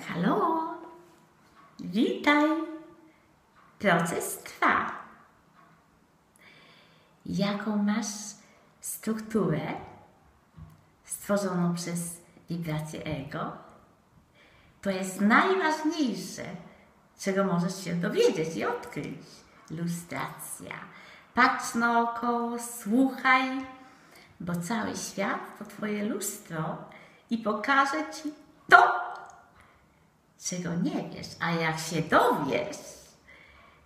Halo, witaj. Proces trwa. Jaką masz strukturę stworzoną przez wibrację ego? To jest najważniejsze, czego możesz się dowiedzieć i odkryć. Lustracja. Patrz naokoło, słuchaj, bo cały świat to Twoje lustro i pokaże Ci to, czego nie wiesz. A jak się dowiesz,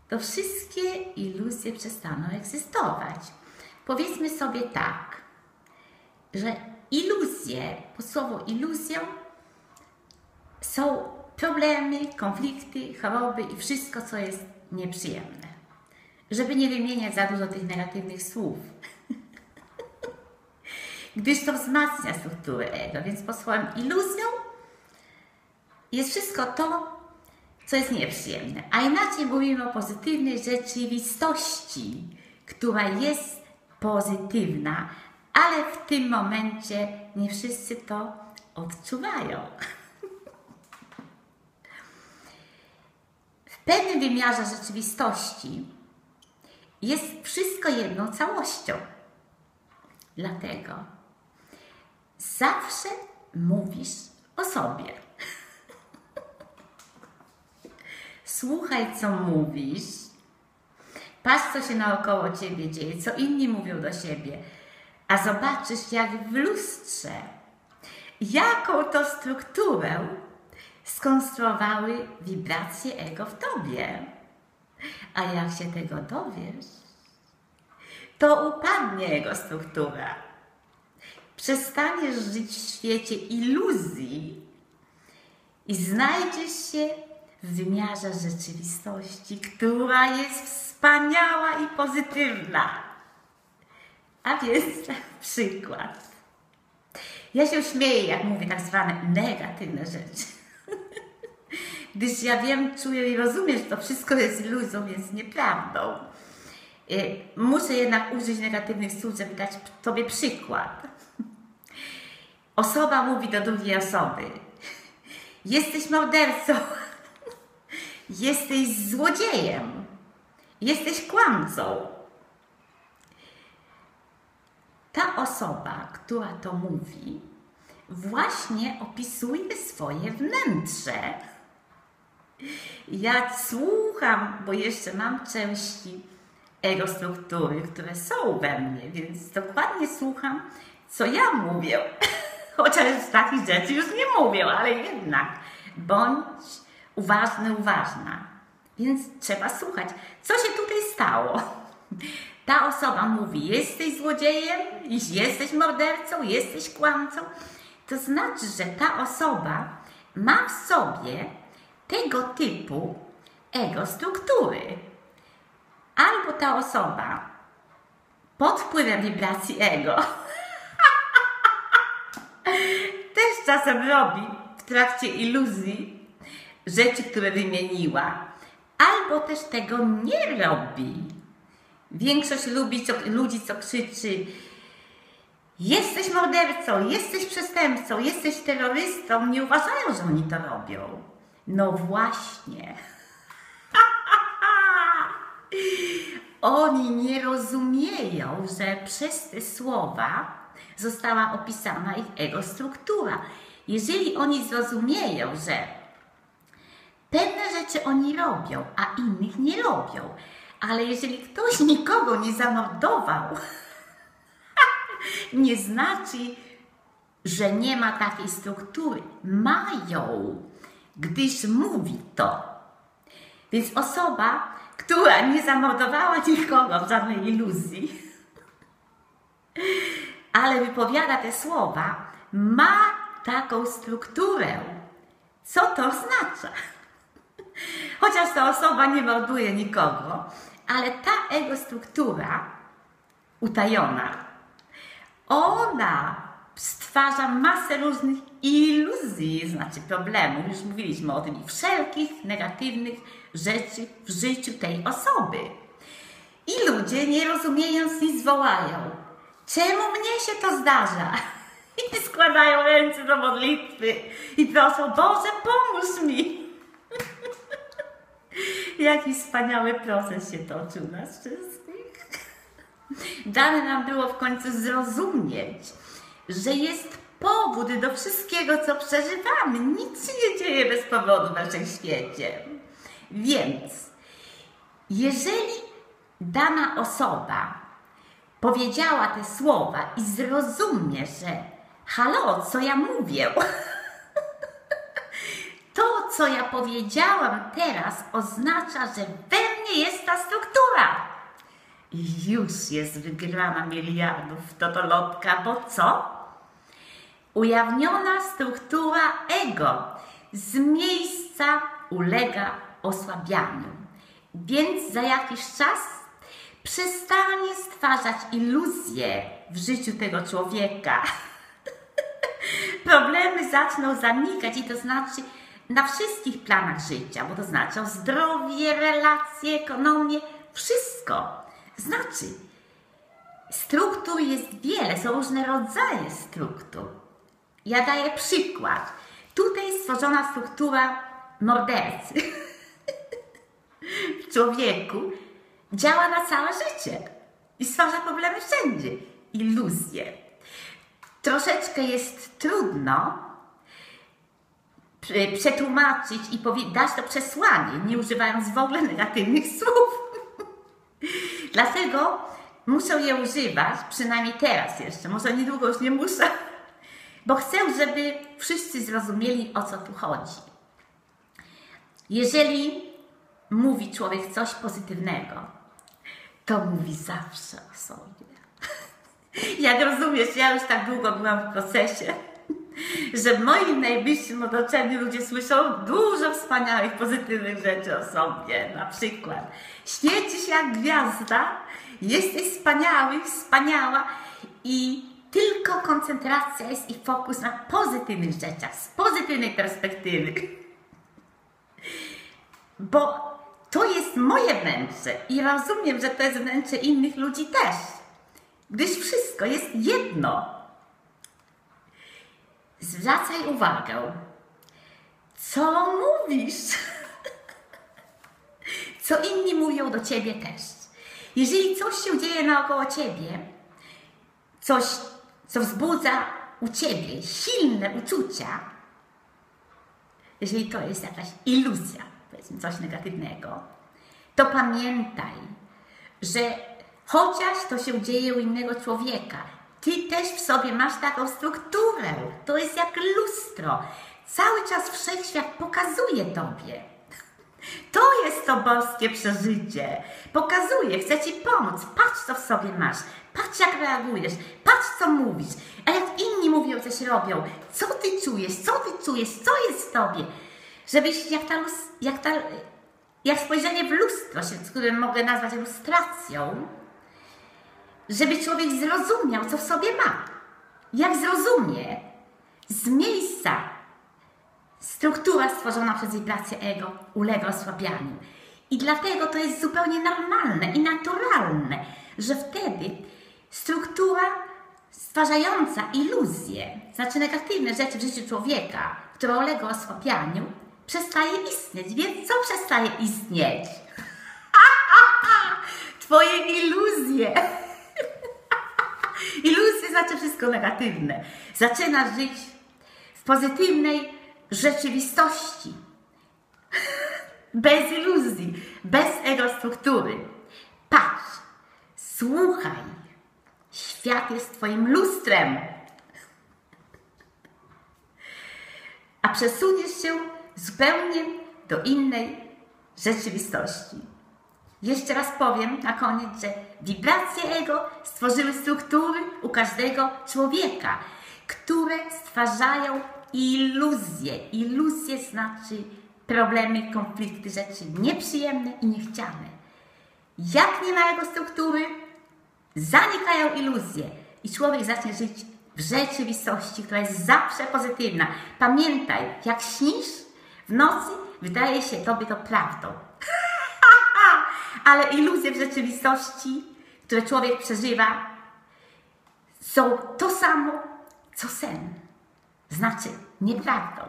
to wszystkie iluzje przestaną egzystować. Powiedzmy sobie tak, że iluzje, po słowo iluzją, są problemy, konflikty, choroby i wszystko, co jest nieprzyjemne. Żeby nie wymieniać za dużo tych negatywnych słów. Gdyż to wzmacnia strukturę ego, więc po słowem iluzją jest wszystko to, co jest nieprzyjemne. A inaczej mówimy o pozytywnej rzeczywistości, która jest pozytywna, ale w tym momencie nie wszyscy to odczuwają. W pewnym wymiarze rzeczywistości jest wszystko jedną całością. Dlatego zawsze mówisz o sobie. Słuchaj, co mówisz. Patrz, co się naokoło ciebie dzieje, co inni mówią do siebie, a zobaczysz, jak w lustrze, jaką to strukturę skonstruowały wibracje ego w tobie. A jak się tego dowiesz, to upadnie jego struktura. Przestaniesz żyć w świecie iluzji i znajdziesz się w wymiarze rzeczywistości, która jest wspaniała i pozytywna. A więc przykład. Ja się śmieję, jak mówię tak zwane negatywne rzeczy. Gdyż ja wiem, czuję i rozumiem, że to wszystko jest iluzją, więc nieprawdą. Y, muszę jednak użyć negatywnych słów, żeby dać Tobie przykład. Osoba mówi do drugiej osoby: Jesteś mordercą, jesteś złodziejem, jesteś kłamcą. Ta osoba, która to mówi, właśnie opisuje swoje wnętrze. Ja słucham, bo jeszcze mam części ego struktury, które są we mnie, więc dokładnie słucham, co ja mówię. Chociaż takich rzeczy już nie mówię, ale jednak bądź uważny, uważna. Więc trzeba słuchać. Co się tutaj stało? Ta osoba mówi, jesteś złodziejem, jesteś mordercą, jesteś kłamcą. To znaczy, że ta osoba ma w sobie tego typu ego struktury. Albo ta osoba pod wpływem wibracji ego też czasem robi w trakcie iluzji rzeczy, które wymieniła, albo też tego nie robi. Większość lubi, co, ludzi, co krzyczy jesteś mordercą, jesteś przestępcą, jesteś terrorystą, nie uważają, że oni to robią. No właśnie. Oni nie rozumieją, że przez te słowa została opisana ich ego struktura. Jeżeli oni zrozumieją, że pewne rzeczy oni robią, a innych nie robią, ale jeżeli ktoś nikogo nie zamordował, nie znaczy, że nie ma takiej struktury. Mają gdyż mówi to. Więc osoba, która nie zamordowała nikogo w żadnej iluzji, ale wypowiada te słowa, ma taką strukturę. Co to oznacza? Chociaż ta osoba nie morduje nikogo, ale ta ego struktura utajona, ona stwarza masę różnych iluzji, znaczy problemów, już mówiliśmy o tym, i wszelkich negatywnych rzeczy w życiu tej osoby. I ludzie, nie rozumiejąc nic, wołają: Czemu mnie się to zdarza? I składają ręce do modlitwy i proszą, Boże, pomóż mi. Jaki wspaniały proces się toczył nas wszystkich. Dane nam było w końcu zrozumieć, że jest powód do wszystkiego, co przeżywamy. Nic się nie dzieje bez powodu w naszym świecie. Więc, jeżeli dana osoba powiedziała te słowa i zrozumie, że halo, co ja mówię? Co ja powiedziałam teraz, oznacza, że we mnie jest ta struktura. Już jest wygrana miliardów totolotka, bo co? Ujawniona struktura ego z miejsca ulega osłabianiu. Więc za jakiś czas przestanie stwarzać iluzje w życiu tego człowieka. Problemy zaczną zanikać i to znaczy na wszystkich planach życia, bo to znaczy o zdrowie, relacje, ekonomię, wszystko. Znaczy, struktur jest wiele, są różne rodzaje struktur. Ja daję przykład. Tutaj stworzona struktura mordercy w człowieku działa na całe życie i stwarza problemy wszędzie. Iluzje. Troszeczkę jest trudno przetłumaczyć i dać to przesłanie, nie używając w ogóle negatywnych słów. Dlatego muszę je używać, przynajmniej teraz jeszcze, może niedługo już nie muszę, bo chcę, żeby wszyscy zrozumieli, o co tu chodzi. Jeżeli mówi człowiek coś pozytywnego, to mówi zawsze o sobie. Jak rozumiesz, ja już tak długo byłam w procesie, że w moim najbliższym otoczeniu ludzie słyszą dużo wspaniałych, pozytywnych rzeczy o sobie. Na przykład, świecisz jak gwiazda, jesteś wspaniały, wspaniała i tylko koncentracja jest i fokus na pozytywnych rzeczach, z pozytywnej perspektywy. Bo to jest moje wnętrze i rozumiem, że to jest wnętrze innych ludzi też. Gdyż wszystko jest jedno. Zwracaj uwagę, co mówisz, co inni mówią do ciebie też. Jeżeli coś się dzieje naokoło ciebie, coś, co wzbudza u ciebie silne uczucia, jeżeli to jest jakaś iluzja, powiedzmy coś negatywnego, to pamiętaj, że chociaż to się dzieje u innego człowieka, ty też w sobie masz taką strukturę. To jest jak lustro. Cały czas wszechświat pokazuje tobie. To jest to boskie przeżycie. Pokazuje, chce ci pomóc. Patrz, co w sobie masz. Patrz, jak reagujesz. Patrz, co mówisz. A jak inni mówią, coś robią. Co ty czujesz? Co ty czujesz? Co jest w tobie? Żebyś, jak ta, jak ta jak spojrzenie w lustro, które mogę nazwać lustracją, żeby człowiek zrozumiał, co w sobie ma. Jak zrozumie, z miejsca struktura stworzona przez wibrację ego ulega osłabianiu. I dlatego to jest zupełnie normalne i naturalne, że wtedy struktura stwarzająca iluzje, znaczy negatywne rzeczy w życiu człowieka, które ulega osłabianiu, przestaje istnieć. Więc co przestaje istnieć? Twoje iluzje. Znaczy wszystko negatywne. Zaczynasz żyć w pozytywnej rzeczywistości. Bez iluzji, bez ego struktury. Patrz, słuchaj. Świat jest Twoim lustrem. A przesuniesz się zupełnie do innej rzeczywistości. Jeszcze raz powiem na koniec, że wibracje ego stworzyły struktury u każdego człowieka, które stwarzają iluzje. Iluzje znaczy problemy, konflikty, rzeczy nieprzyjemne i niechciane. Jak nie ma jego struktury, zanikają iluzje i człowiek zacznie żyć w rzeczywistości, która jest zawsze pozytywna. Pamiętaj, jak śnisz w nocy, wydaje się tobie to prawdą ale iluzje w rzeczywistości, które człowiek przeżywa, są to samo, co sen. Znaczy, nieprawdą.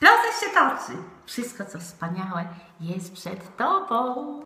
Proces się toczy. Wszystko, co wspaniałe, jest przed tobą.